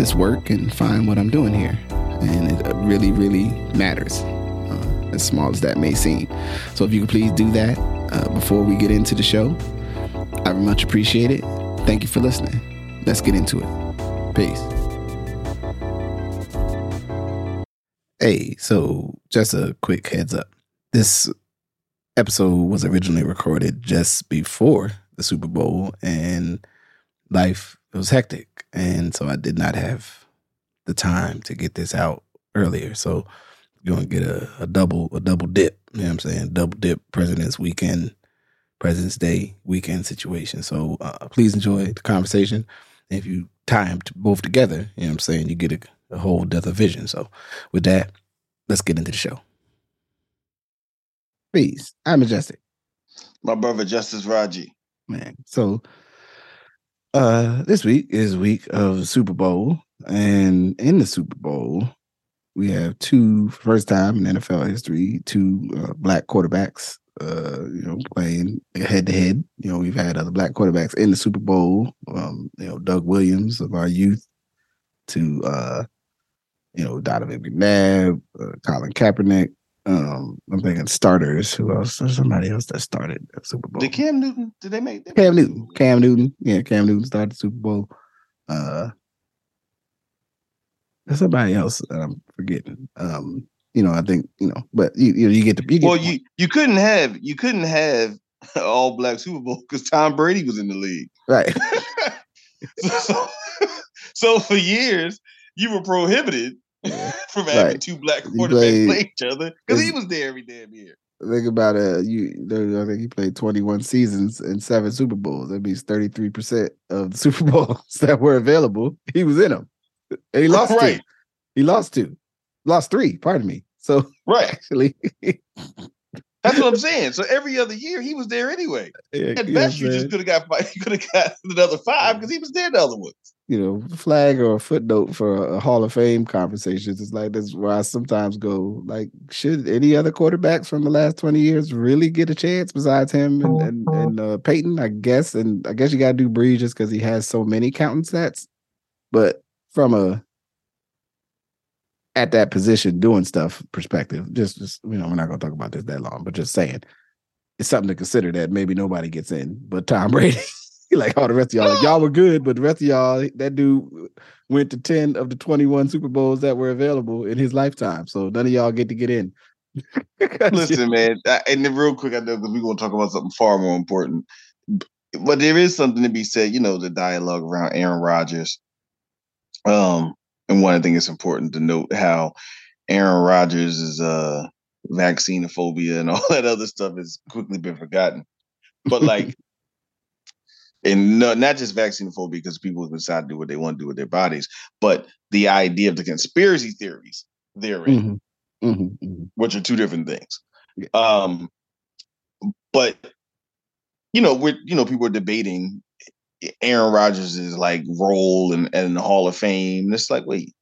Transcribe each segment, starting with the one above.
this work and find what I'm doing here. And it really, really matters, uh, as small as that may seem. So if you could please do that uh, before we get into the show, I very much appreciate it. Thank you for listening. Let's get into it. Peace. Hey, so just a quick heads up. This episode was originally recorded just before the Super Bowl, and life was hectic. And so I did not have the time to get this out earlier. So you're gonna get a, a double a double dip. You know what I'm saying? Double dip President's Weekend, President's Day weekend situation. So uh, please enjoy the conversation. And if you tie them both together, you know what I'm saying, you get a, a whole of vision. So with that, let's get into the show. Please, I'm Majestic. My brother Justice Rajee. Man, so uh this week is week of Super Bowl, and in the Super Bowl, we have two first time in NFL history, two uh, black quarterbacks. Uh, you know, playing head to head. You know, we've had other black quarterbacks in the Super Bowl. Um, you know, Doug Williams of our youth to uh, you know, Donovan McNabb, uh, Colin Kaepernick. Um, I'm thinking starters. Who else? There's somebody else that started the Super Bowl. Did Cam Newton? Did they make? They Cam Newton. Cam Newton. Yeah, Cam Newton started the Super Bowl. Uh, there's somebody else that I'm forgetting. Um, you know, I think you know, but you you, know, you get the you get well, the you you couldn't have you couldn't have all black Super Bowl because Tom Brady was in the league. right. so, so for years you were prohibited From having Right. two black quarterbacks played- play each other because he was there every damn year. Think about it. You, I think he played 21 seasons and seven Super Bowls. That means 33 percent of the Super Bowls that were available, he was in them, and he lost Right. two. He lost two, lost three. Pardon me. So Right. actually, That's what I'm saying. So every other year he was there anyway. yeah, At best, you just could have got five, you could have got another five because he was there the other ones. you know, flag or a footnote for a, Hall of Fame conversations. It's like that's where I sometimes go. Like, should any other quarterbacks from the last twenty years really get a chance besides him and and, and uh, Peyton? I guess, and I guess you got to do Brees just because he has so many counting stats. But from a at that position doing stuff perspective, just just you know, we're not gonna talk about this that long, but just saying. It's something to consider that maybe nobody gets in, but Tom Brady. like all the rest of y'all, like y'all were good, but the rest of y'all, that dude went to 10 of the 21 Super Bowls that were available in his lifetime. So none of y'all get to get in. Listen, man, I- and then real quick, I know because we're to talk about something far more important. But there is something to be said, you know, the dialogue around Aaron Rodgers. Um, and one, I think it's important to note how Aaron Rodgers is uh vaccinophobia and all that other stuff has quickly been forgotten. But like, and no, not just vaccinophobia because people have decided to do what they want to do with their bodies, but the idea of the conspiracy theories therein Mhm, mhm, mhm. which are two different things. Yeah. Um, but you know, we're you know, people are debating Aaron Rodgers' is like role and and the Hall of Fame. And it's like, wait,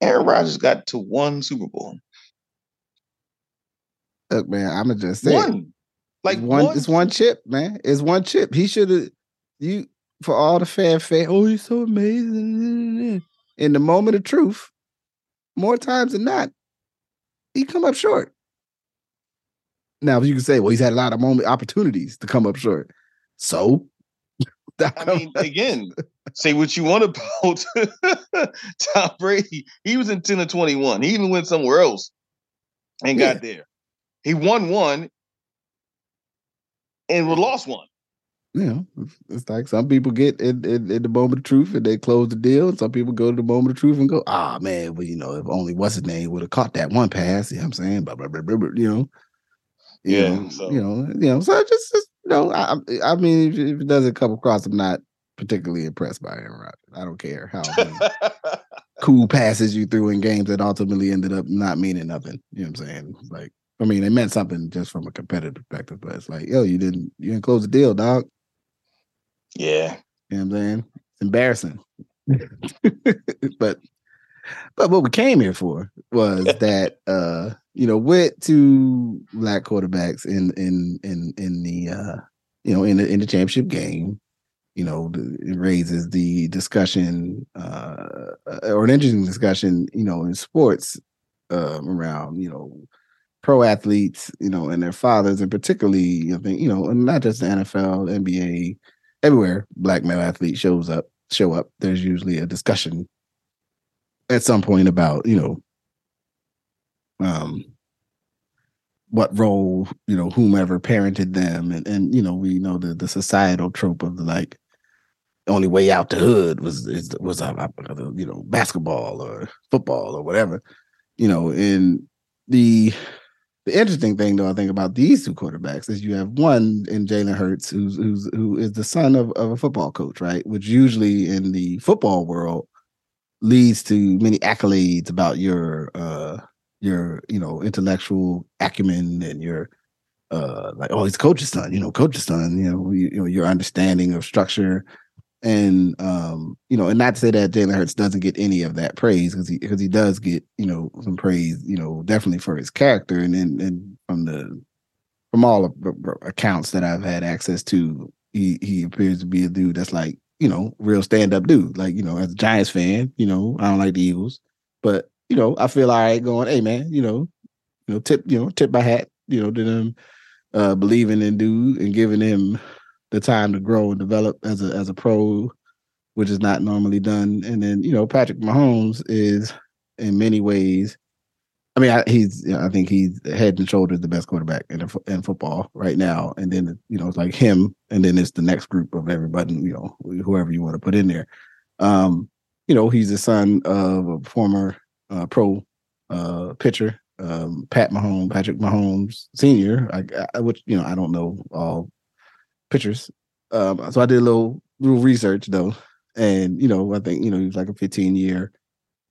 Aaron Rodgers got to one Super Bowl, Look, man, I'm gonna just say it. one, like it's one, one. it's one chip, man. It's one chip. He should have you for all the fanfare. Oh, he's so amazing. In the moment of truth, more times than not, he come up short. Now you can say, well, he's had a lot of moment opportunities to come up short. So I mean, again, say what you want about Tom Brady. He was in 10 to 21. He even went somewhere else and Yeah. got there. He won one and we lost one. Yeah, it's like some people get in, in, in the moment of truth and they close the deal. And some people go to the moment of truth and go, ah, man, well, you know, if only what's his name would have caught that one pass, you know what I'm saying? Blah, blah, blah, blah, you know. You Yeah, know, so- you know, you know, so just, just you know, I, I mean, if it doesn't come across, I'm not particularly impressed by Aaron Rodgers. I don't care how. cool passes you threw in games that ultimately ended up not meaning nothing. You know what I'm saying? Like, I mean, it meant something just from a competitive perspective, but it's like, yo, you didn't you didn't close the deal, dog. Yeah. You know what I'm saying? It's embarrassing. but but what we came here for was that uh, you know, with two black quarterbacks in in in in the uh you know in the in the championship game, you know, it raises the discussion uh or an interesting discussion, you know, in sports um around, you know, pro athletes, you know, and their fathers, and particularly, I think, you know, and not just the NFL, NBA, everywhere black male athlete shows up, show up, there's usually a discussion at some point about, you know, um what role, you know, whomever parented them and and you know, we know the the societal trope of the like only way out the hood was is, was uh, uh, you know basketball or football or whatever you know and the the interesting thing, though, I think about these two quarterbacks is you have one in Jalen Hurts, who's who's who is the son of, of a football coach, right? Which usually in the football world leads to many accolades about your uh your you know intellectual acumen and your uh like oh he's coach's son, you know, coach's son, you know, you, you know your understanding of structure and um, you know, and not to say that Jalen Hurts doesn't get any of that praise because he because he does get you know some praise, you know, definitely for his character, and then and from the from all accounts that I've had access to, he he appears to be a dude that's like you know real stand up dude. Like you know, as a Giants fan, you know, I don't like the Eagles, but you know, I feel all right going, hey man, you know, you know, tip you know tip my hat, you know, to them uh, believing in dude and giving him the time to grow and develop as a as a pro, which is not normally done. And then you know Patrick Mahomes is in many ways. I mean, I, he's I think he's head and shoulders the best quarterback in in football right now. And then you know it's like him, and then it's the next group of everybody, you know, whoever you want to put in there. Um, you know, he's the son of a former uh, pro uh, pitcher, um, Pat Mahomes, Patrick Mahomes Senior. I, I, which you know I don't know all pitchers, Um, so I did a little little research though, and you know, I think you know he was like a 15 year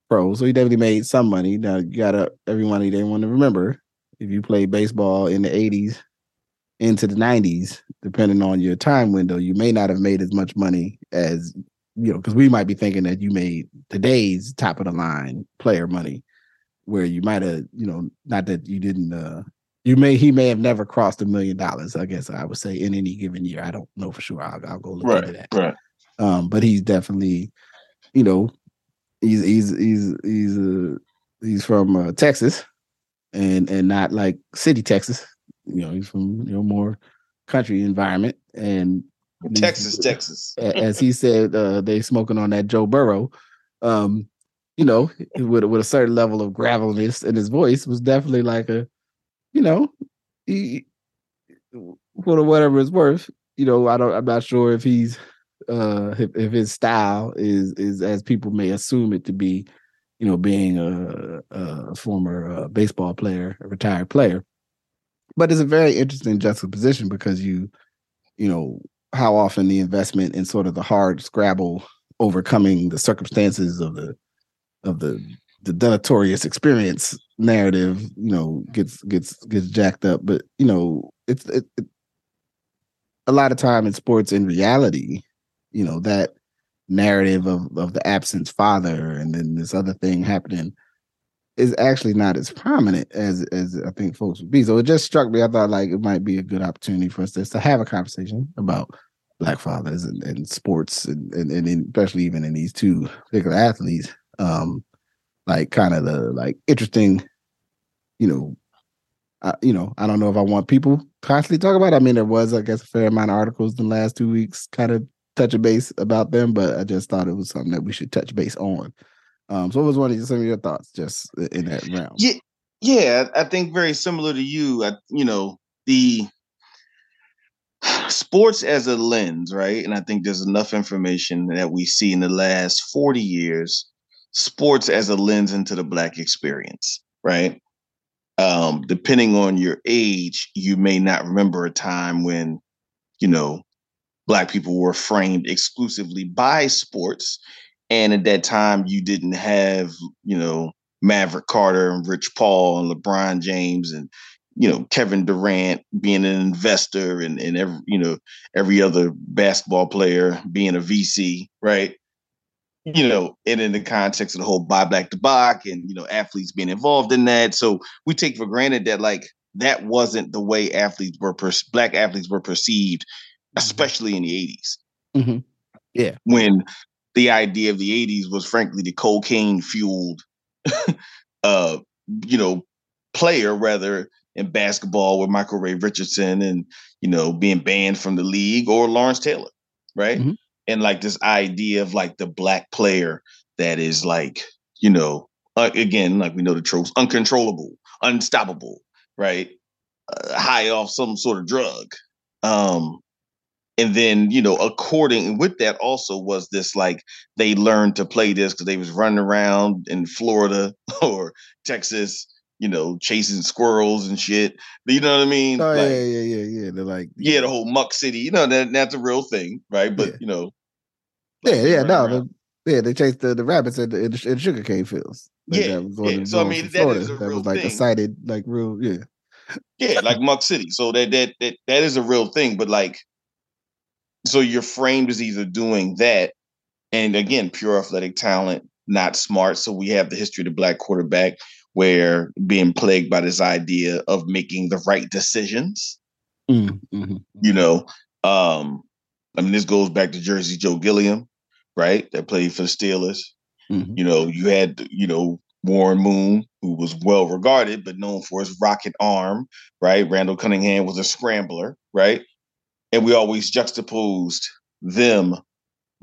pro, so he definitely made some money. Now you gotta every money they want to remember. If you played baseball in the 80s into the 90s, depending on your time window, you may not have made as much money as you know, because we might be thinking that you made today's top of the line player money, where you might have, you know, not that you didn't uh you may he may have never crossed a million dollars. I guess I would say in any given year. I don't know for sure. I'll, I'll go look right, into that. Right. Um, but he's definitely, you know, he's he's he's he's uh, he's from uh, Texas, and and not like city Texas. You know, he's from you know more country environment and Texas, Texas. as he said, uh, they smoking on that Joe Burrow. Um, you know, with with a certain level of gravelness in his voice was definitely like a you know, he, for whatever it's worth, you know, I don't. I'm not sure if he's uh if, if his style is is as people may assume it to be, you know, being a, a former uh, baseball player, a retired player. But it's a very interesting juxtaposition because you, you know, how often the investment in sort of the hard scrabble overcoming the circumstances of the of the the deleterious experience narrative, you know, gets gets gets jacked up. But you know, it's it, it, a lot of time in sports. In reality, you know that narrative of of the absent father, and then this other thing happening is actually not as prominent as as I think folks would be. So it just struck me. I thought like it might be a good opportunity for us to, to have a conversation about black fathers and, and sports and, and, and especially even in these two particular athletes. Um, like kind of the like interesting, you know, I, you know, I don't know if I want people constantly talk about. It. I mean, there was, I guess, a fair amount of articles in the last two weeks, kind of touch a base about them, but I just thought it was something that we should touch base on. Um, so, what was one of some of your thoughts just in that realm? Yeah, yeah, I think very similar to you. I, you know, the sports as a lens, right? And I think there's enough information that we see in the last 40 years sports as a lens into the black experience, right? Um, depending on your age, you may not remember a time when, you know, black people were framed exclusively by sports And at that time, you didn't have, you know, Maverick Carter and Rich Paul and LeBron James and you know Kevin Durant being an investor and and every you know every other basketball player being a VC, right? You know, and in the context of the whole buy black to buy and you know athletes being involved in that, so we take for granted that like that wasn't the way athletes were per- black athletes were perceived, mm-hmm. especially in the 80s. Mm-hmm. Yeah, when the idea of the 80s was frankly the cocaine fueled uh you know player rather in basketball with Michael Ray Richardson and you know being banned from the league or Lawrence Taylor, right? Mm-hmm. And like this idea of like the black player that is like you know uh, again like we know the tropes uncontrollable, unstoppable, right? Uh, high off some sort of drug. Um and then you know according with that also was this like they learned to play this because they was running around in florida or texas you know, chasing squirrels and shit. You know what I mean? Oh like, yeah, yeah, yeah, yeah. They're like yeah, the whole muck city. You know that that's a real thing, right? But yeah. you know, like, yeah, yeah, no, the, yeah, they chased the, the rabbits in the, in the, in sugarcane fields. Like yeah, yeah. so I mean, that Florida. is a real was like thing. a cited, like real, yeah, yeah, like Muck City. So that that that that is a real thing. But like, so you're framed as either doing that, and again, pure athletic talent, not smart. So we have the history of the black quarterback where being plagued by this idea of making the right decisions. Mm-hmm. mm-hmm. You know, um, I mean, this goes back to Jersey Joe Gilliam, right? That played for the Steelers. Mm-hmm. You know, you had, you know, Warren Moon, who was well regarded but known for his rocket arm, right? Randall Cunningham was a scrambler, right? And we always juxtaposed them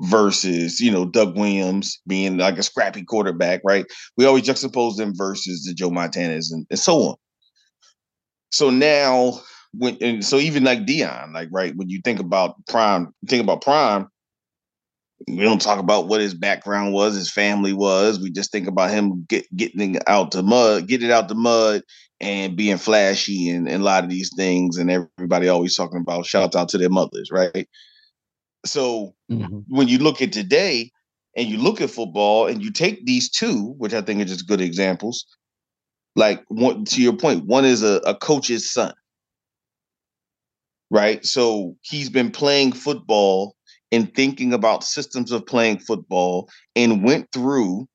versus you know Doug Williams being like a scrappy quarterback, right? We always juxtapose them versus the Joe Montanas and, and so on. So now, when and so even like Deion, like right when you think about Prime, think about Prime. We don't talk about what his background was, his family was. We just think about him get, getting out the mud, get it out the mud, and being flashy and, and a lot of these things. And everybody always talking about shout out to their mothers, right? So mm-hmm. when you look at today and you look at football and you take these two, which I think are just good examples, like one to your point, one is a, a coach's son. Right. So he's been playing football and thinking about systems of playing football and went through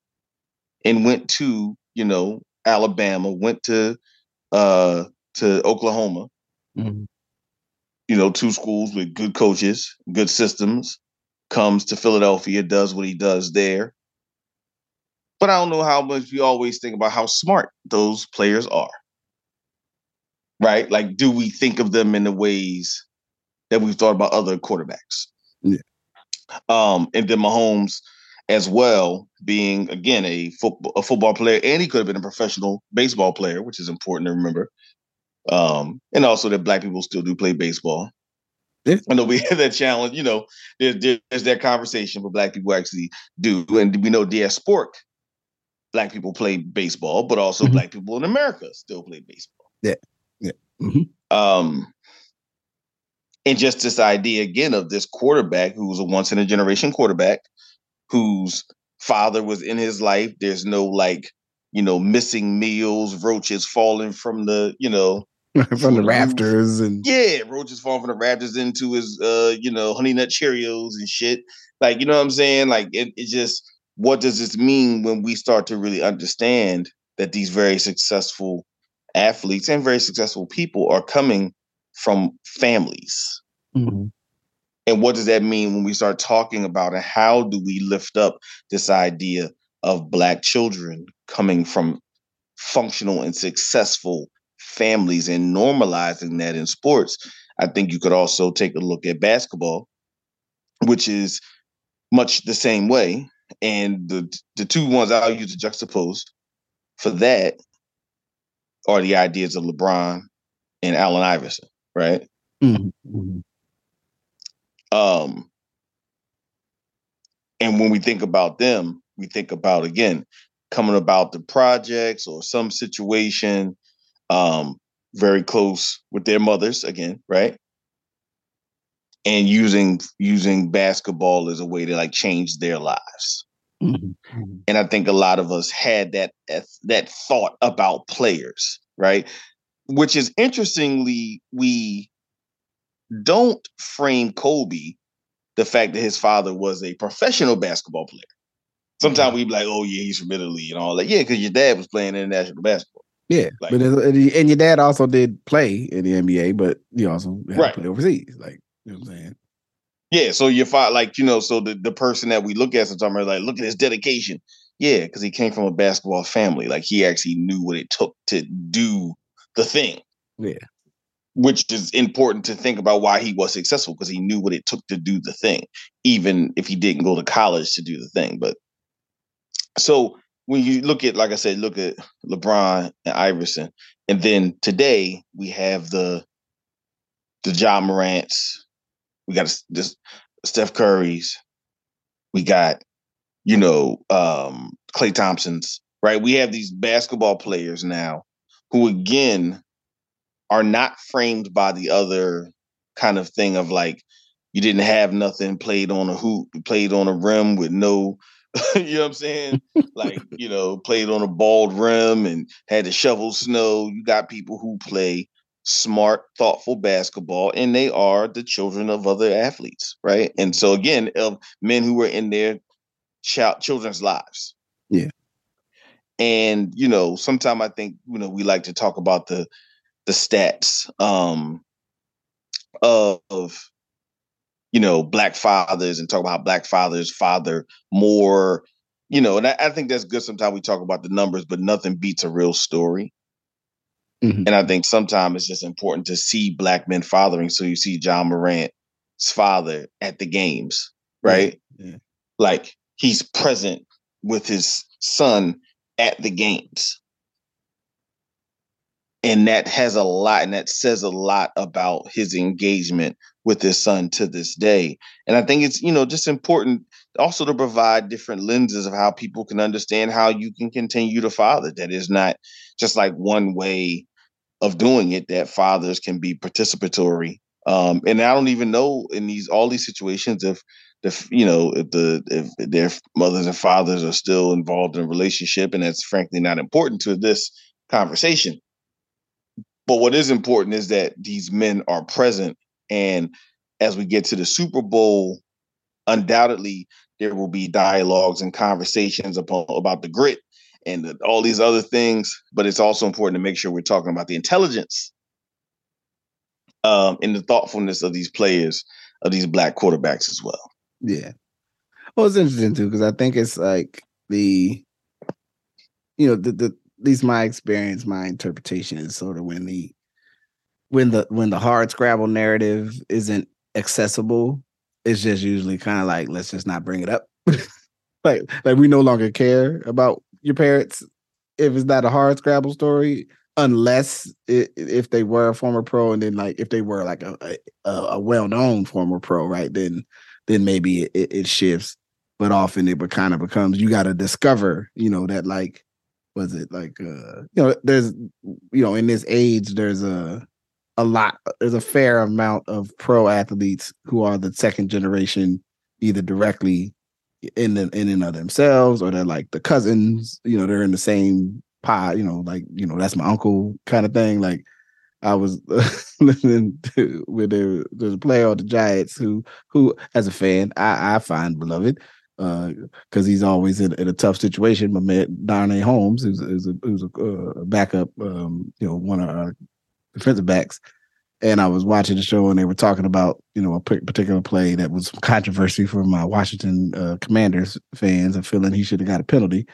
and went to, you know, Alabama, went to uh to Oklahoma. Mm-hmm you know, two schools with good coaches, good systems, comes to Philadelphia, does what he does there. But I don't know how much we always think about how smart those players are. Right? Like, do we think of them in the ways that we've thought about other quarterbacks? Yeah. Um, and then Mahomes as well, being again a football a football player, and he could have been a professional baseball player, which is important to remember. Um, and also that black people still do play baseball. Yeah. I know we have that challenge, you know, there's, there's that conversation, but black people actually do. And we know diasporic black people play baseball, but also mm-hmm. black people in America still play baseball. Yeah. Yeah. Mm-hmm. Um, and just this idea again of this quarterback who was a once in a generation quarterback whose father was in his life. There's no like, you know, missing meals, roaches falling from the, you know, from the rafters and yeah, roaches falling from the rafters into his uh, you know, honey nut Cheerios and shit. Like, you know what I'm saying? Like it, it just what does this mean when we start to really understand that these very successful athletes and very successful people are coming from families? Mm-hmm. And what does that mean when we start talking about it? How do we lift up this idea of black children coming from functional and successful families and normalizing that in sports, I think you could also take a look at basketball, which is much the same way. And the the two ones I'll use to juxtapose for that are the ideas of LeBron and Allen Iverson, right? Mm-hmm. Mm-hmm. Um, and when we think about them, we think about again coming about the projects or some situation um, very close with their mothers again, right? And using using basketball as a way to like change their lives. Mm-hmm. And I think a lot of us had that that thought about players, right? Which is interestingly, we don't frame Kobe the fact that his father was a professional basketball player. Sometimes mm-hmm. we be like, "Oh yeah, he's from Italy and all that." Yeah, because your dad was playing international basketball. Yeah, like, but and your dad also did play in the NBA, but he also had right. to play overseas. Like you know what I'm saying. Yeah, so your father, like you know, so the, the person that we look at sometimes, like, look at his dedication. Yeah, because he came from a basketball family. Like he actually knew what it took to do the thing. Yeah, which is important to think about why he was successful because he knew what it took to do the thing, even if he didn't go to college to do the thing. But so when you look at, like I said, look at LeBron and Iverson, and then today we have the the Ja Morant's, we got this Steph Curry's, we got you know um Klay Thompson's, right? We have these basketball players now who again are not framed by the other kind of thing of like you didn't have nothing played on a hoop, played on a rim with no you know what I'm saying? like, you know, played on a bald rim and had to shovel snow. You got people who play smart, thoughtful basketball, and they are the children of other athletes, right? And so again, of men who were in their child children's lives. Yeah. And you know, sometimes I think, you know, we like to talk about the the stats um of you know, black fathers and talk about black fathers father more, you know, and I, I, think that's good. Sometimes we talk about the numbers, but nothing beats a real story. Mm-hmm. And I think sometimes it's just important to see black men fathering. So you see Ja Morant's father at the games, right? Yeah. Yeah. Like he's present with his son at the games. And that has a lot, and that says a lot about his engagement with his son to this day. And I think it's, you know, just important also to provide different lenses of how people can understand how you can continue to father. That is not just like one way of doing it, that fathers can be participatory. Um, and I don't even know in these all these situations if the you know if the if their mothers and fathers are still involved in relationship, and that's frankly not important to this conversation. But what is important is that these men are present and as we get to the Super Bowl, undoubtedly there will be dialogues and conversations upon, about the grit and the, all these other things. But it's also important to make sure we're talking about the intelligence um, and the thoughtfulness of these players, of these black quarterbacks as well. Yeah. Well, it's interesting too because I think it's like the, you know, the the at least my experience, my interpretation is sort of when the when the when the hard scrabble narrative isn't accessible, it's just usually kind of like let's just not bring it up. like like we no longer care about your parents if it's not a hard scrabble story unless it, if they were a former pro and then like if they were like a a, a well-known former pro right then then maybe it, it shifts but often it kind of becomes you got to discover you know that like was it like uh you know there's you know in this age there's a a lot. There's a fair amount of pro athletes who are the second generation, either directly in the in and of themselves, or they're like the cousins. You know, they're in the same pod. You know, like you know that's my uncle kind of thing. Like I was listening to there, there's a player on the Giants who who as a fan I, I find beloved because uh, he's always in, in, a tough situation. My man Darnay Holmes, who's, who's a, who's a uh, backup, um, you know, one of our defensive backs, and I was watching the show and they were talking about you know a particular play that was controversy for my Washington uh, Commanders fans and feeling he should have got a penalty.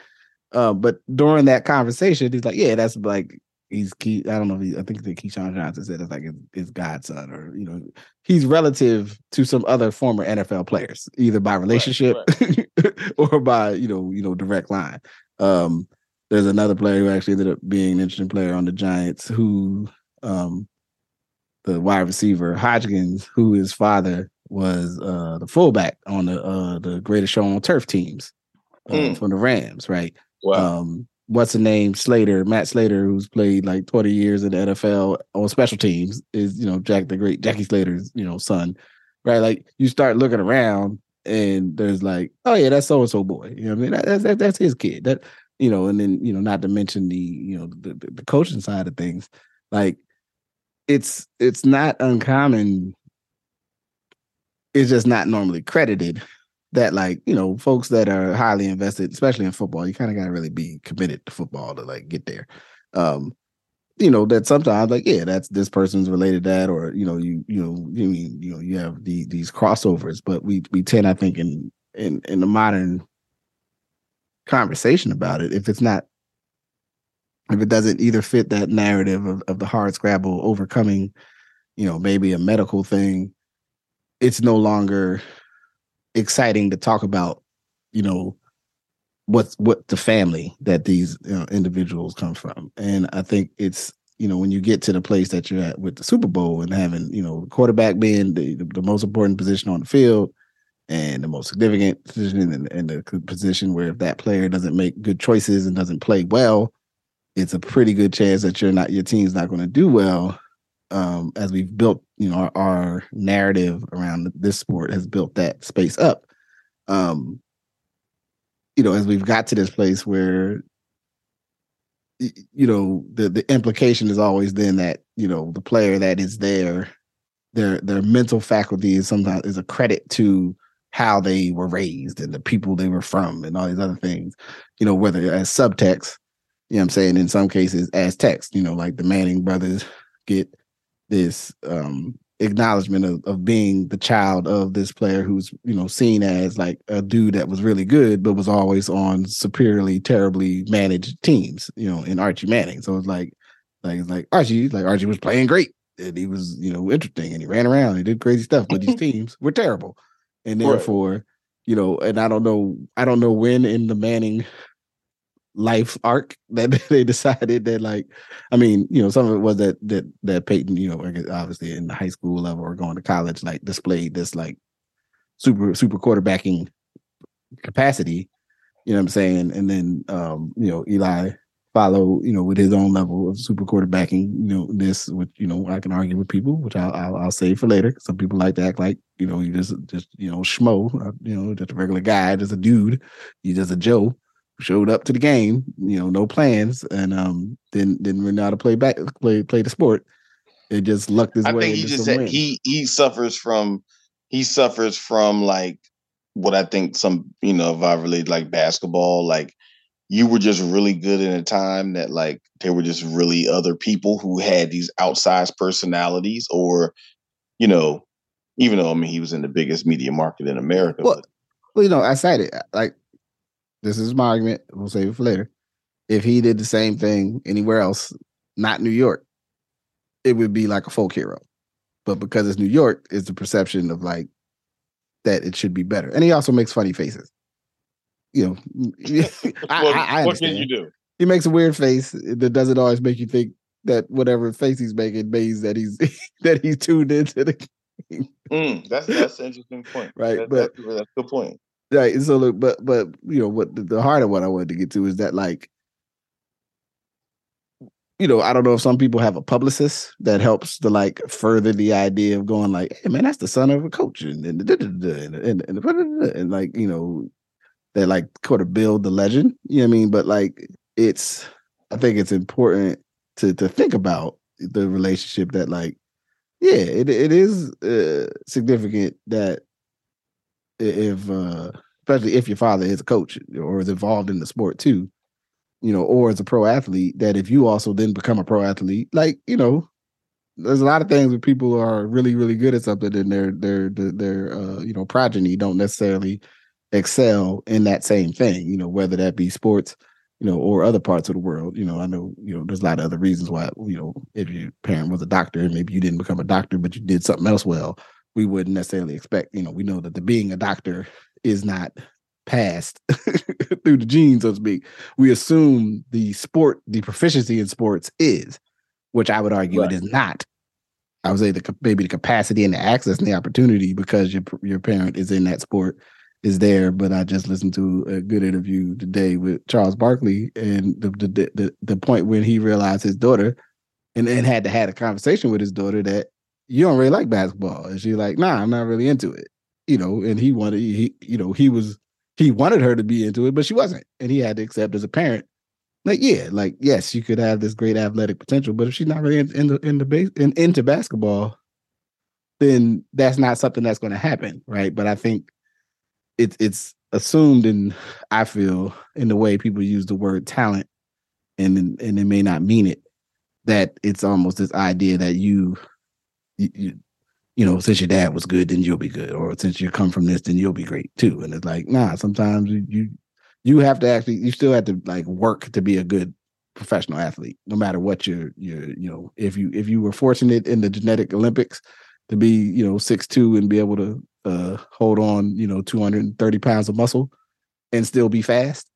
Uh, but during that conversation, he's like, "Yeah, that's like he's key. I don't know. If he, I think that Keyshawn Johnson said it's like his, his godson, or you know, he's relative to some other former NFL players, either by relationship right, right. or by you know, you know, direct line. Um, there's another player who actually ended up being an interesting player on the Giants who um, the wide receiver Hodgins, who his father was uh, the fullback on the uh, the greatest show on turf teams uh, mm. from the Rams, right? Wow. Um, what's the name? Slater, Matt Slater, who's played like 20 years in the NFL on special teams, is you know Jack the great Jackie Slater's you know son, right? Like you start looking around and there's like, oh yeah, that's so and so boy. You know, I mean, that, that's that, that's his kid. That you know, and then you know, not to mention the you know the, the coaching side of things, like it's it's not uncommon. It's just not normally credited that like you know folks that are highly invested, especially in football, you kind of got to really be committed to football to like get there. Um, you know that sometimes like yeah that's this person's related to that or you know you you know you mean you know you have the these crossovers but we we tend i think in in in the modern conversation about it if it's not if it doesn't either fit that narrative of, of the hard scrabble overcoming you know maybe a medical thing it's no longer exciting to talk about you know what's what the family that these you know, individuals come from. And i think it's you know when you get to the place that you're at with the super bowl and having you know quarterback being the, the, the most important position on the field and the most significant position in, in the position where if that player doesn't make good choices and doesn't play well it's a pretty good chance that you're not your team's not going to do well um, as we've built you know our, our, narrative around this sport has built that space up. Um, you know, as we've got to this place where you know the the implication is always then that you know the player that is there their their mental faculty is sometimes is a credit to how they were raised and the people they were from and all these other things you know whether as subtext you know i'm saying in some cases as text you know like the manning brothers get this um acknowledgement of, of being the child of this player who's you know seen as like a dude that was really good but was always on superiorly terribly managed teams you know in archie manning so it's like like it's like archie like archie was playing great and he was you know interesting and he ran around and did crazy stuff but these teams were terrible and therefore right. you know and i don't know i don't know when in the manning life arc that they decided that like i mean you know some of it was that that that peyton you know obviously in the high school level or going to college like displayed this like super super quarterbacking capacity you know what i'm saying? And then um you know eli follow you know with his own level of super quarterbacking you know this which you know i can argue with people which i'll i'll, I'll save for later. Some people like to act like you know you just just you know schmo uh, you know just a regular guy just a dude you just a joe showed up to the game, you know, no plans, and um, didn't didn't how to play back play play the sport. It just lucked his I way. I think he just said he he suffers from he suffers from like what I think some you know if I relate like basketball, like you were just really good in a time that like there were just really other people who had these outsized personalities or you know even though I mean he was in the biggest media market in America. Well, but, well you know, I cited like this is my argument. We'll save it for later. If he did the same thing anywhere else, not New York, it would be like a folk hero. But because it's New York, it's the perception of like that it should be better. And he also makes funny faces. You know, I, what, I, I what can you do? He makes a weird face that doesn't always make you think that whatever face he's making means that he's that he's tuned into the mm, that's that's an interesting point. Right. That, but that's, that's a good point. Right. So look, but but you know what the, the heart of what I wanted to get to is that like you know, I don't know if some people have a publicist that helps to like further the idea of going like, hey man, that's the son of a coach and and, and, and, and, and like, you know, that like kind of build the legend. You know what I mean? But like it's I think it's important to to think about the relationship that like, yeah, it it is uh, significant that if uh especially if your father is a coach or is involved in the sport too, you know, or as a pro athlete, that if you also then become a pro athlete, like, you know, there's a lot of things where people are really, really good at something and their their their, uh, you know, progeny don't necessarily excel in that same thing, you know, whether that be sports, you know, or other parts of the world. You know, I know, you know, there's a lot of other reasons why, you know, if your parent was a doctor maybe you didn't become a doctor, but you did something else well, we wouldn't necessarily expect, you know, we know that the being a doctor is not passed through the genes, so to speak. We assume the sport, the proficiency in sports is, which I would argue right. it is not. I would say the maybe the capacity and the access and the opportunity because your your parent is in that sport is there. But I just listened to a good interview today with Charles Barkley, and the the the, the point when he realized his daughter, and then had to had a conversation with his daughter that you don't really like basketball. And she's like, nah, I'm not really into it. you know, and he wanted he you know he was he wanted her to be into it, but she wasn't, and he had to accept as a parent. Like yeah, like yes, you could have this great athletic potential, but if she's not really in, in the base in, into basketball, then that's not something that's going to happen, right? But I think it's it's assumed, and I feel in the way people use the word talent, and and it may not mean it, that it's almost this idea that you, you, you you know, since your dad was good, then you'll be good, or since you come from this, then you'll be great too. And it's like, nah, sometimes you you, have to actually, you still have to like work to be a good professional athlete, no matter what your your you know, if you if you were fortunate in the genetic Olympics to be you know six two and be able to uh, hold on, you know, 230 pounds of muscle and still be fast,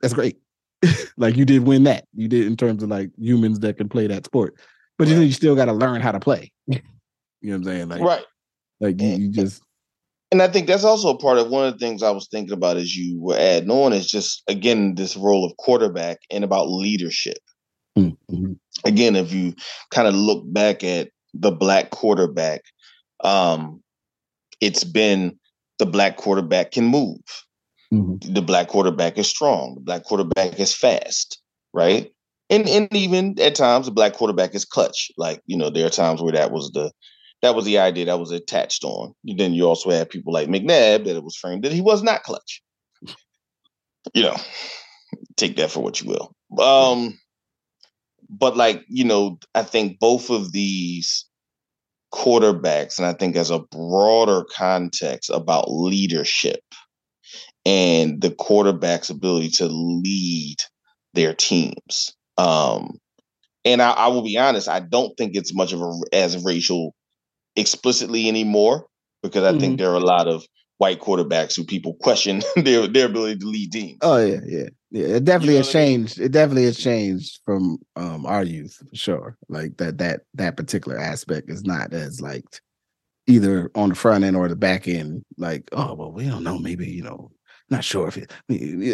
that's great. like you did win that. You did in terms of like humans that can play that sport. But right. you, know, you still got to learn how to play. You know what I'm saying? Like, right. Like you, you just. And I think that's also a part of one of the things I was thinking about as you were adding on is just again this role of quarterback and about leadership. Mm-hmm. Again, if you kind of look back at the black quarterback, um, it's been the black quarterback can move. Mm-hmm. The black quarterback is strong. The black quarterback is fast, right? And and even at times the black quarterback is clutch. Like, you know, there are times where that was the that was the idea that was attached on. Then you also had people like McNabb that it was framed that he was not clutch. You know, take that for what you will. Um, but like, you know, I think both of these quarterbacks, and I think as a broader context about leadership and the quarterback's ability to lead their teams. Um, and I, I, will be honest, I don't think it's much of a as racial explicitly anymore because I mm-hmm. think there are a lot of white quarterbacks who people question their their ability to lead teams. Oh yeah, yeah, yeah. It definitely you know has changed. I mean? It definitely has changed from um our youth for sure. Like that that that particular aspect is not as like either on the front end or the back end. Like oh well, we don't know. Maybe you know. Not sure if it,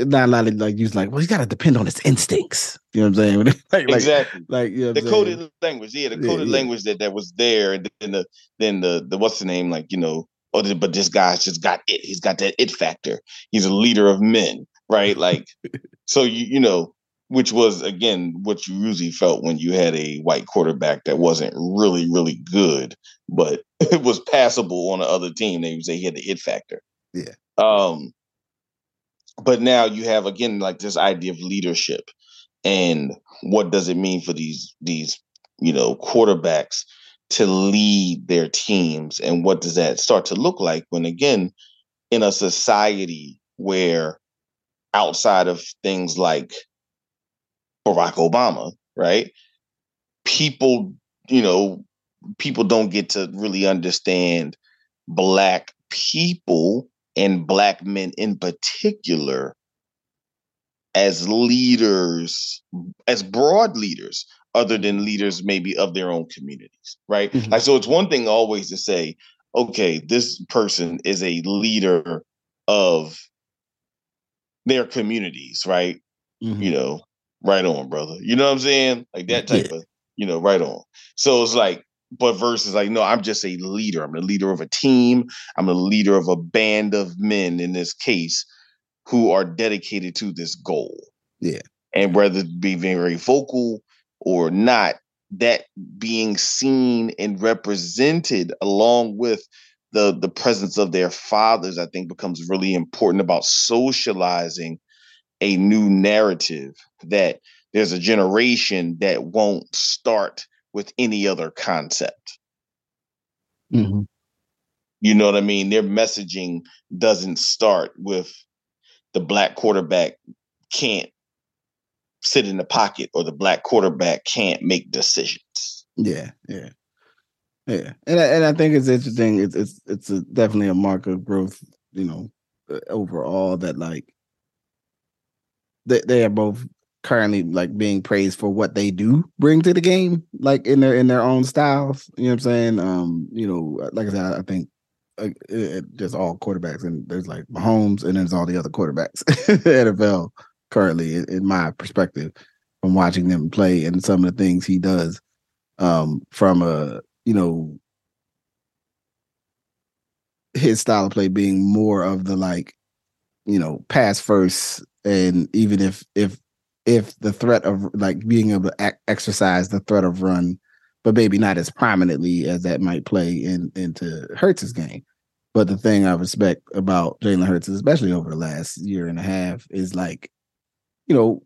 not a lot of like use like well, he's got to depend on his instincts. You know what I'm saying? like, exactly. Like, you know the coded saying? language, yeah, the coded yeah, yeah. language that that was there, and then the then the the what's the name? Like you know, oh, but this guy's just got it. He's got that it factor. He's a leader of men, right? Like, so you you know, which was again what you usually felt when you had a white quarterback that wasn't really really good, but it was passable on the other team. They would say he had the it factor. Yeah. Um. But now you have again like this idea of leadership, and what does it mean for these these you know quarterbacks to lead their teams and what does that start to look like when again in a society where outside of things like Barack Obama, right? People, you know, people don't get to really understand black people and black men in particular as leaders, as broad leaders other than leaders maybe of their own communities, right? Mm-hmm. Like so it's one thing always to say, okay, this person is a leader of their communities, right? Mm-hmm. You know, right on, brother. You know what I'm saying? Like that type yeah. of, you know, right on. So it's like, but versus like, no, I'm just a leader. I'm the leader of a team. I'm a leader of a band of men in this case who are dedicated to this goal. Yeah. And whether be very vocal or not, that being seen and represented along with the the presence of their fathers, I think becomes really important about socializing a new narrative that there's a generation that won't start with any other concept. Mm-hmm. You know what I mean? Their messaging doesn't start with the black quarterback can't sit in the pocket or the black quarterback can't make decisions. Yeah, yeah. Yeah, and I, and I think it's interesting. It's it's it's a, definitely a mark of growth, you know, uh, overall. That like they they are both currently like being praised for what they do bring to the game, like in their in their own styles. You know what I'm saying? Um, you know, like I said, I think uh, it, just all quarterbacks, and there's like Mahomes, and there's all the other quarterbacks NFL currently, in my perspective, from watching them play and some of the things he does um, from a you know his style of play being more of the like, you know, pass first, and even if if if the threat of like being able to exercise the threat of run, but maybe not as prominently as that might play in into Hurts's game. But the thing I respect about Jalen Hurts, especially over the last year and a half, is like, you know,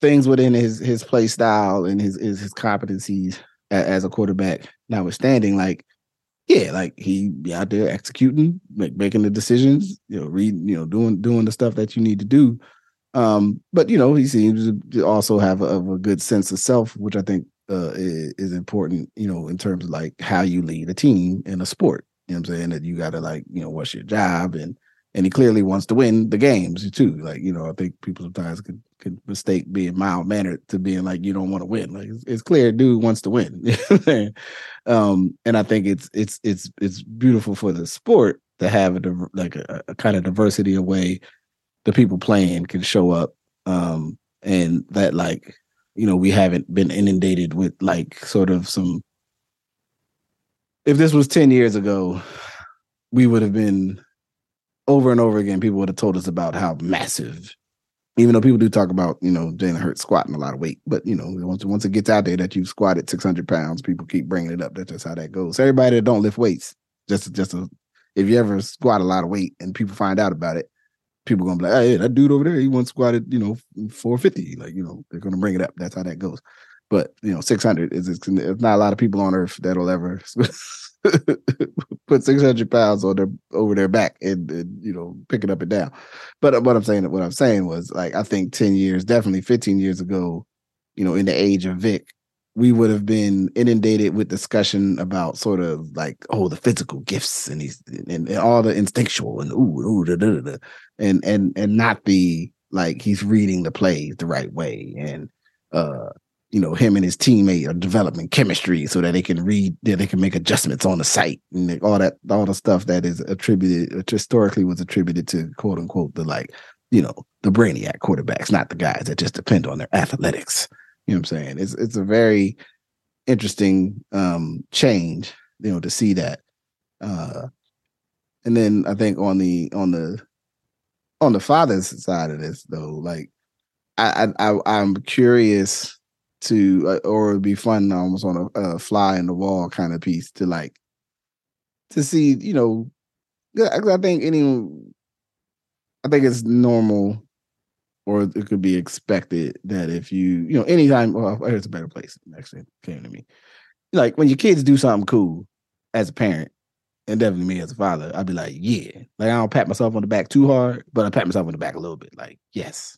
things within his his play style and his his, his competencies as, as a quarterback, notwithstanding, like yeah, like he be out there executing, make, making the decisions, you know, reading, you know, doing doing the stuff that you need to do. Um, but you know, he seems to also have a, a good sense of self, which I think uh, is, important. You know, in terms of like how you lead a team in a sport. You know, I'm saying that you got to like, you know, what's your job, and and he clearly wants to win the games too. Like, you know, I think people sometimes could could mistake being mild mannered to being like you don't want to win. Like, it's, it's clear, dude wants to win. um, and I think it's it's it's it's beautiful for the sport to have a like a, a kind of diversity of way the people playing can show up. Um, and that like you know we haven't been inundated with like sort of some if this was 10 years ago we would have been over and over again people would have told us about how massive even though people do talk about you know Jalen Hurts squatting a lot of weight, but you know once once it gets out there that you've squatted six hundred pounds, people keep bringing it up. That's just how that goes. Everybody that don't lift weights, just just a, if you ever squat a lot of weight and people find out about it, people gonna be like, hey, that dude over there, he once squatted, you know, 450. Like, you know, they're gonna bring it up. That's how that goes. But you know, 600 is it's, not a lot of people on earth that'll ever put 600 pounds on their over their back and, and, you know pick it up and down. But uh, what I'm saying, what I'm saying was like I think 10 years, definitely 15 years ago, you know, in the age of Vick, we would have been inundated with discussion about sort of like oh the physical gifts and these and, and all the instinctual and ooh ooh da, da, da, and and and not the like he's reading the plays the right way and uh you know him and his teammate are developing chemistry so that they can read that they can make adjustments on the site and all that all the stuff that is attributed historically was attributed to quote unquote the like you know the brainiac quarterbacks not the guys that just depend on their athletics you know what I'm saying? It's it's a very interesting um change, you know, to see that. Uh and then I think on the on the on the father's side of this though, like I I, I am curious to uh, or it'd be fun almost on a, a fly in the wall kind of piece to like to see, you know, I think any I think it's normal or it could be expected that if you, you know, anytime, well, here's a better place. Actually, came to me. Like when your kids do something cool as a parent, and definitely me as a father, I'd be like, yeah. Like I don't pat myself on the back too hard, but I pat myself on the back a little bit. Like, yes.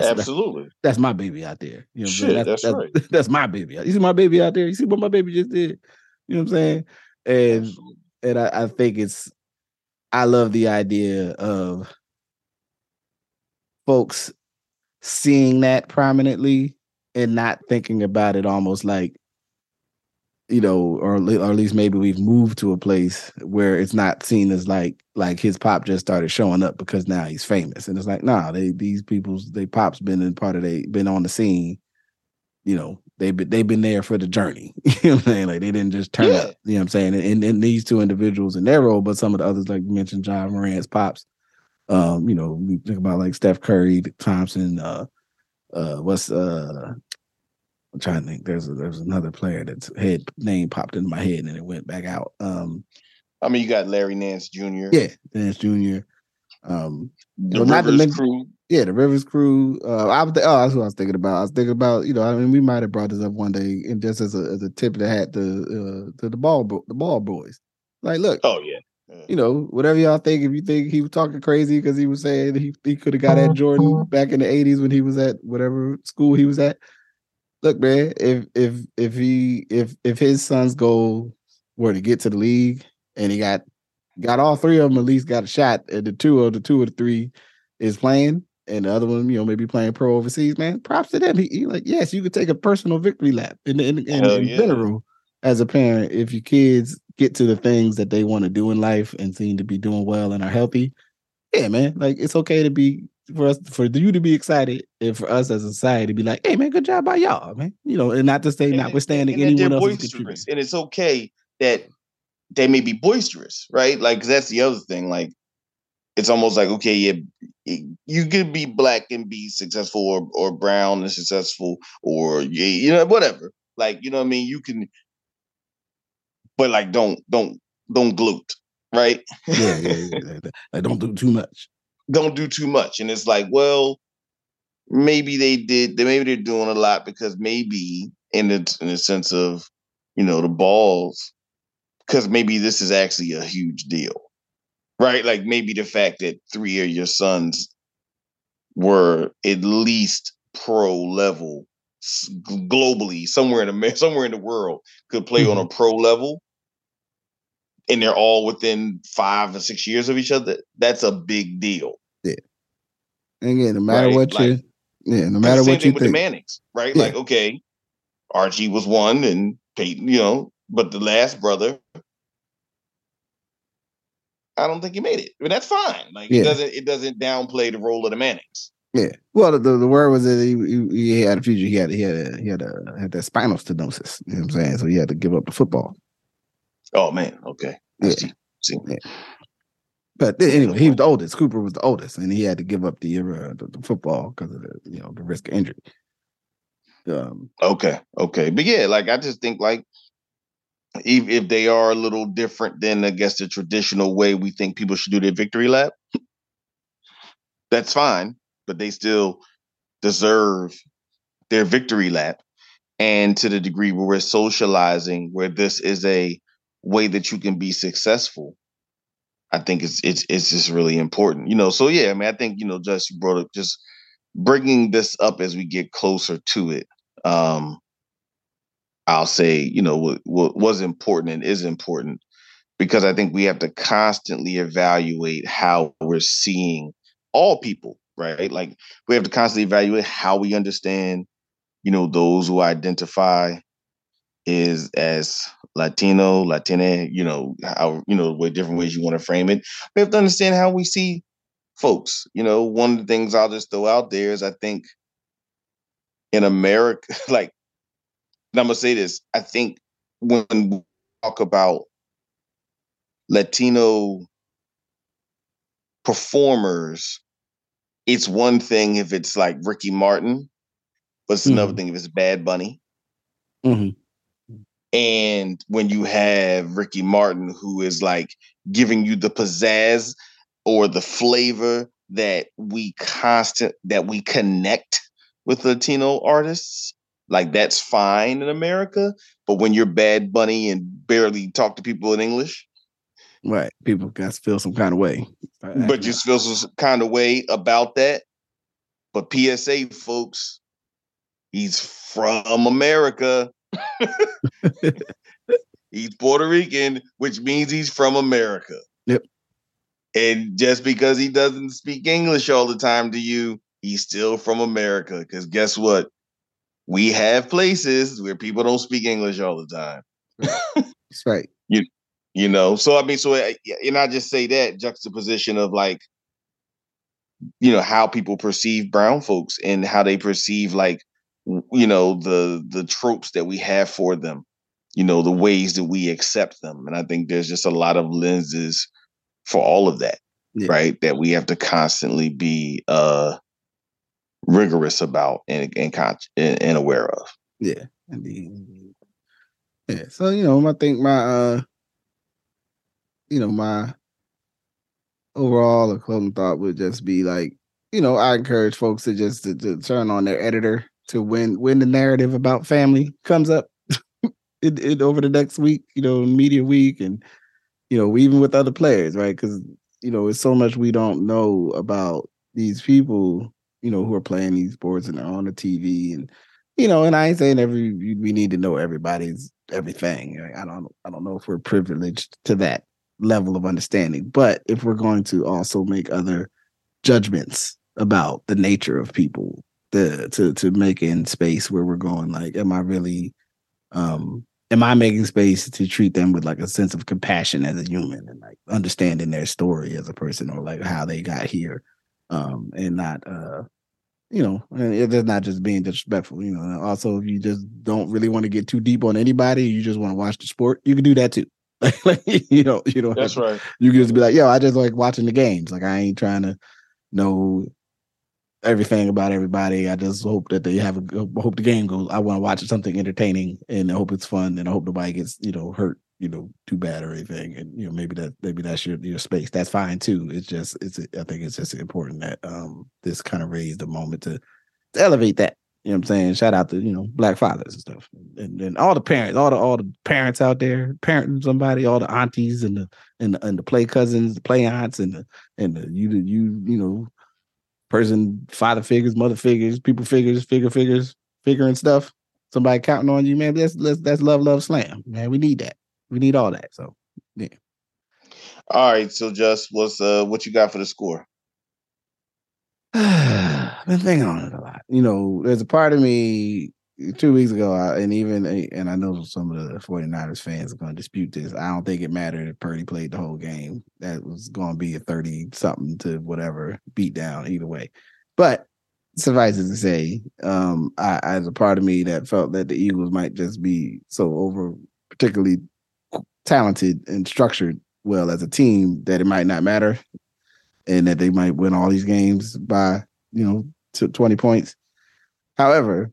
Absolutely. That's, that's my baby out there. You know Shit, that's, that's, that's, right. That's my baby. You see my baby out there? You see what my baby just did? You know what I'm saying? And Absolutely. and I, I think it's I love the idea of folks seeing that prominently and not thinking about it almost like you know or, or at least maybe we've moved to a place where it's not seen as like like his pop just started showing up because now he's famous. And it's like nah they these people's they pops been in part of they been on the scene you know they've been they've been there for the journey you know what i'm saying? Like they didn't just turn yeah. up you know what i'm saying? And, and these two individuals in their role but some of the others like you mentioned Ja Morant's pops um, you know, we think about like Steph Curry, Thompson, uh, uh, what's uh, I'm trying to think. There's a, there's another player that's head name popped into my head and it went back out. Um, I mean, you got Larry Nance Jr. Yeah, Nance Jr. Um, the well, Rivers the, crew. Yeah, the Rivers crew. Uh, I was, oh, that's what I was thinking about. I was thinking about, you know, I mean, we might have brought this up one day, and just as a as a tip that had to uh, to the ball the ball boys. Like, look, oh yeah, you know, whatever y'all think. If you think he was talking crazy because he was saying he, he could have got at Jordan mm-hmm. back in the '80s when he was at whatever school he was at. Look, man, if if if he if if his son's goal were to get to the league and he got got all three of them at least got a shot, at the two of the two of the three is playing, and the other one, you know, maybe playing pro overseas, man. Props to them. He, he like, yes, you could take a personal victory lap in in, in, in yeah. general as a parent if your kids get to the things that they want to do in life and seem to be doing well and are healthy, yeah, man, like it's okay to be for us for you to be excited and for us as a society to be like, hey man, good job by y'all, man. You know, and not to say and, notwithstanding and, and anyone else and it's okay that they may be boisterous, right? Like that's the other thing. Like it's almost like okay, yeah, you could be black and be successful, or or brown and successful, or yeah, you know, whatever. Like you know, what I mean, you can, but like don't don't don't gloat, right? yeah, yeah, yeah. Like don't do too much. Don't do too much, and it's like, well, maybe they did. Maybe they're doing a lot because maybe in the in the sense of you know the balls because maybe this is actually a huge deal, right? Like maybe the fact that three of your sons were at least pro level globally somewhere in America, somewhere in the world could play mm-hmm. on a mm-hmm. pro level and they're all within five or six years of each other that's a big deal yeah again no matter right? what like, you yeah no matter what you with think. the mannings right yeah. like okay archie was one and peyton you know but the last brother, I don't think he made it. But that's fine. Like yeah. it doesn't it doesn't downplay the role of the Mannings. Yeah. Well, the, the word was that he, he, he had a future. He had he had a, he had a had that spinal stenosis. You know what I'm saying? So he had to give up the football. Oh man. Okay. Yeah. See. See. yeah. But anyway, he was the oldest. Cooper was the oldest, and he had to give up the uh, the, the, football because of the you know the risk of injury. Um, okay, okay, but yeah, like I just think like if, if they are a little different than I guess the traditional way we think people should do their victory lap, that's fine. But they still deserve their victory lap. And to the degree where we're socializing, where this is a way that you can be successful, I think it's it's it's just really important. You know, so yeah, I mean, I think you know, just you brought up just bringing this up as we get closer to it. Um, I'll say, you know, what, what was important and is important because I think we have to constantly evaluate how we're seeing all people, right? Like we have to constantly evaluate how we understand, you know, those who identify is as Latino, Latina, you know, how, you know, what different ways you want to frame it. We have to understand how we see folks. You know, one of the things I'll just throw out there is I think in America, like and I'm gonna say this. I think when we talk about Latino performers, it's one thing if it's like Ricky Martin, but it's mm-hmm. another thing if it's Bad Bunny. Mm-hmm. And when you have Ricky Martin, who is like giving you the pizzazz or the flavor that we constant that we connect with Latino artists, like that's fine in America. But when you're Bad Bunny and barely talk to people in English, right? People got to feel some kind of way. But just feel some kind of way about that. But PSA, folks, he's from America. he's Puerto Rican, which means he's from America. Yep. And just because he doesn't speak English all the time to you, he's still from America. Because guess what? we have places where people don't speak English all the time. That's right. You you know, so I mean, so eh, and I just say that juxtaposition of like, you know, how people perceive brown folks and how they perceive like, you know, the the tropes that we have for them, you know, the ways that we accept them, and I think there's just a lot of lenses for all of that, yeah. right? That we have to constantly be uh rigorous about and and, and, and aware of. Yeah, indeed. Yeah. So you know, I think my uh, you know, my overall closing thought would just be like, you know, I encourage folks to just to, to turn on their editor to when when the narrative about family comes up it, it over the next week, you know, media week and you know, even with other players, right? Because you know, it's so much we don't know about these people you know, who are playing these sports and they're on the TV and you know, and I ain't saying every we need to know everybody's everything. I don't I don't know if we're privileged to that level of understanding, but if we're going to also make other judgments about the nature of people, the to to make in space where we're going like, am I really um am I making space to treat them with like a sense of compassion as a human and like understanding their story as a person or like how they got here um, and not uh, you know, and it's not just being disrespectful. You know, also if you just don't really want to get too deep on anybody, you just want to watch the sport, you can do that too. like, you know, you know. That's right. You can just be like, yo, I just like watching the games. Like I ain't trying to know everything about everybody. I just hope that they have a hope the game goes. I want to watch something entertaining and I hope it's fun and I hope nobody gets, you know, hurt, you know, too bad or anything. And you know, maybe that maybe that's your your space. That's fine too. It's just it's I think it's just important that um this kind of raised a moment to, to elevate that. You know what I'm saying? Shout out to, you know, black fathers and stuff. And then all the parents, all the all the parents out there, parenting somebody, all the aunties and the and the, and the play cousins, the play aunts and the and the you you you know person, father figures, mother figures, people figures, figure figures, figuring stuff. Somebody counting on you, man. That's let's that's love, love, slam, man. We need that. We need all that. So yeah. All right. So just what's uh what you got for the score? I've been thinking on it a lot. You know, there's a part of me two weeks ago, and even and I know some of the 49ers fans are going to dispute this. I don't think it mattered if Purdy played the whole game. That was going to be a 30 something to whatever beat down either way. But suffice it to say, um, I, as a part of me that felt that the Eagles might just be so over particularly talented and structured well as a team that it might not matter and that they might win all these games by, you know, 20 points. However,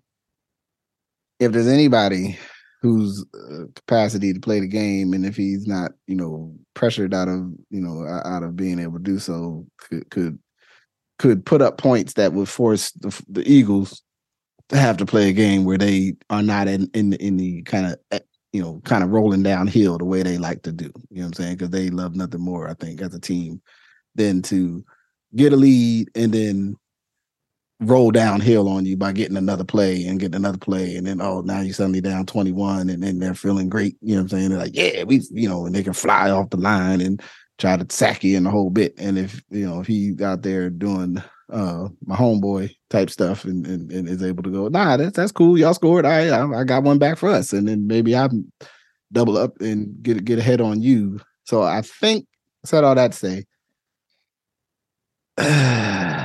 if there's anybody whose uh, capacity to play the game, and if he's not, you know, pressured out of, you know, out of being able to do so, could could could put up points that would force the, the Eagles to have to play a game where they are not in in the, in the kind of you know kind of rolling downhill the way they like to do. You know what I'm saying? Because they love nothing more, I think, as a team, than to get a lead and then roll downhill on you by getting another play and getting another play. And then oh now you're suddenly down 21 and then they're feeling great. You know what i'm saying? They're like yeah we you know and they can fly off the line and try to sack you in the whole bit. And if you know if he's out there doing uh my homeboy type stuff and, and, and is able to go nah that's that's cool. Y'all scored. I, I i got one back for us. And then maybe i'm double up and get get ahead on you. So i think I said all that to say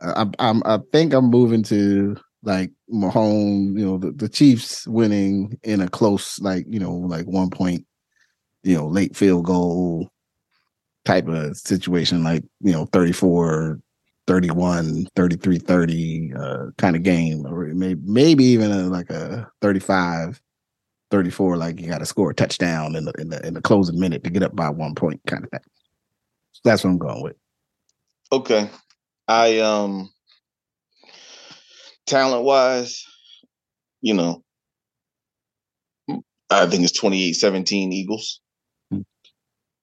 I, I'm, I think I'm moving to like Mahomes, you know, the, the Chiefs winning in a close, like, you know, like one point, you know, late field goal type of situation, like, you know, 34, 31, 33, 30 uh, kind of game, or maybe, maybe even a, like a 35, 34, like you got to score a touchdown in the, in the, in the closing minute to get up by one point kind of thing. So That's what I'm going with. Okay. I um talent wise, you know, I think it's 28-17 Eagles. Hmm.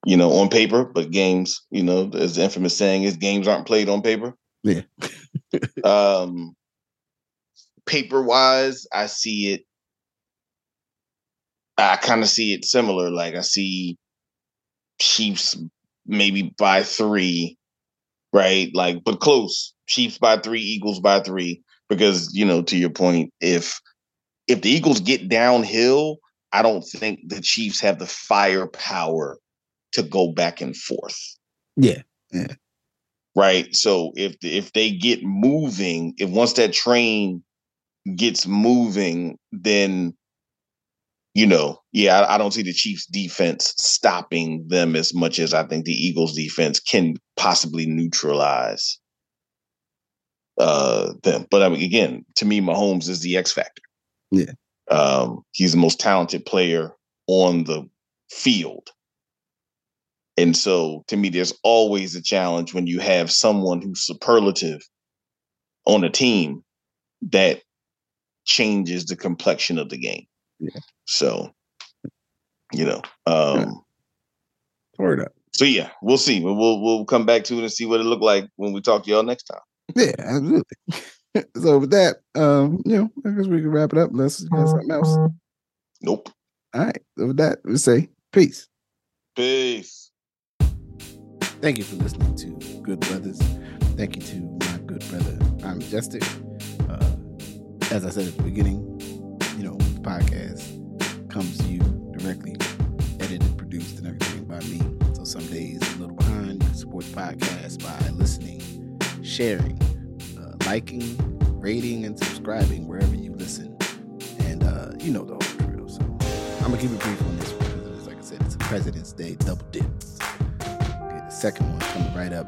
You know, on paper, but games, you know, as the infamous saying is games aren't played on paper. Yeah. um paper wise, I see it I kind of see it similar. Like I see Chiefs maybe by three right? Like, but close. Chiefs by three, Eagles by three. Because you know, to your point, if if the Eagles get downhill, I don't think the Chiefs have the firepower to go back and forth. Yeah, yeah. Right. So if if they get moving, if once that train gets moving, then you know, yeah, I, I, don't see the Chiefs defense stopping them as much as I think the Eagles defense can possibly neutralize uh them. But I mean, again, to me, Mahomes is the X factor. Yeah. Um, he's the most talented player on the field. And so to me, there's always a challenge when you have someone who's superlative on a team that changes the complexion of the game. Yeah. So, you know, um, word up. So yeah, we'll see. We'll we'll come back to it and see what it looked like when we talk to y'all next time. Yeah, absolutely. so with that, um, you know, I guess we can wrap it up. Let's get something else. Nope. All right. So with that, we say peace. Peace. Thank you for listening to Good Brothers. Thank you to my good brother, I'm Majestic. Uh, as I said at the beginning, you know, the podcast comes to you directly, edited, produced, and everything by me. So some days a little behind. You can support the podcast by listening, sharing, uh, liking, rating, and subscribing wherever you listen. And uh, you know the whole drill. So I'm gonna keep it brief on this one. Because, like I said, it's a President's Day double dip. Okay, the second one coming right up.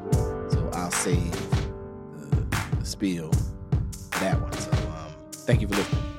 So I'll save the, the spiel for that one. So um, thank you for listening.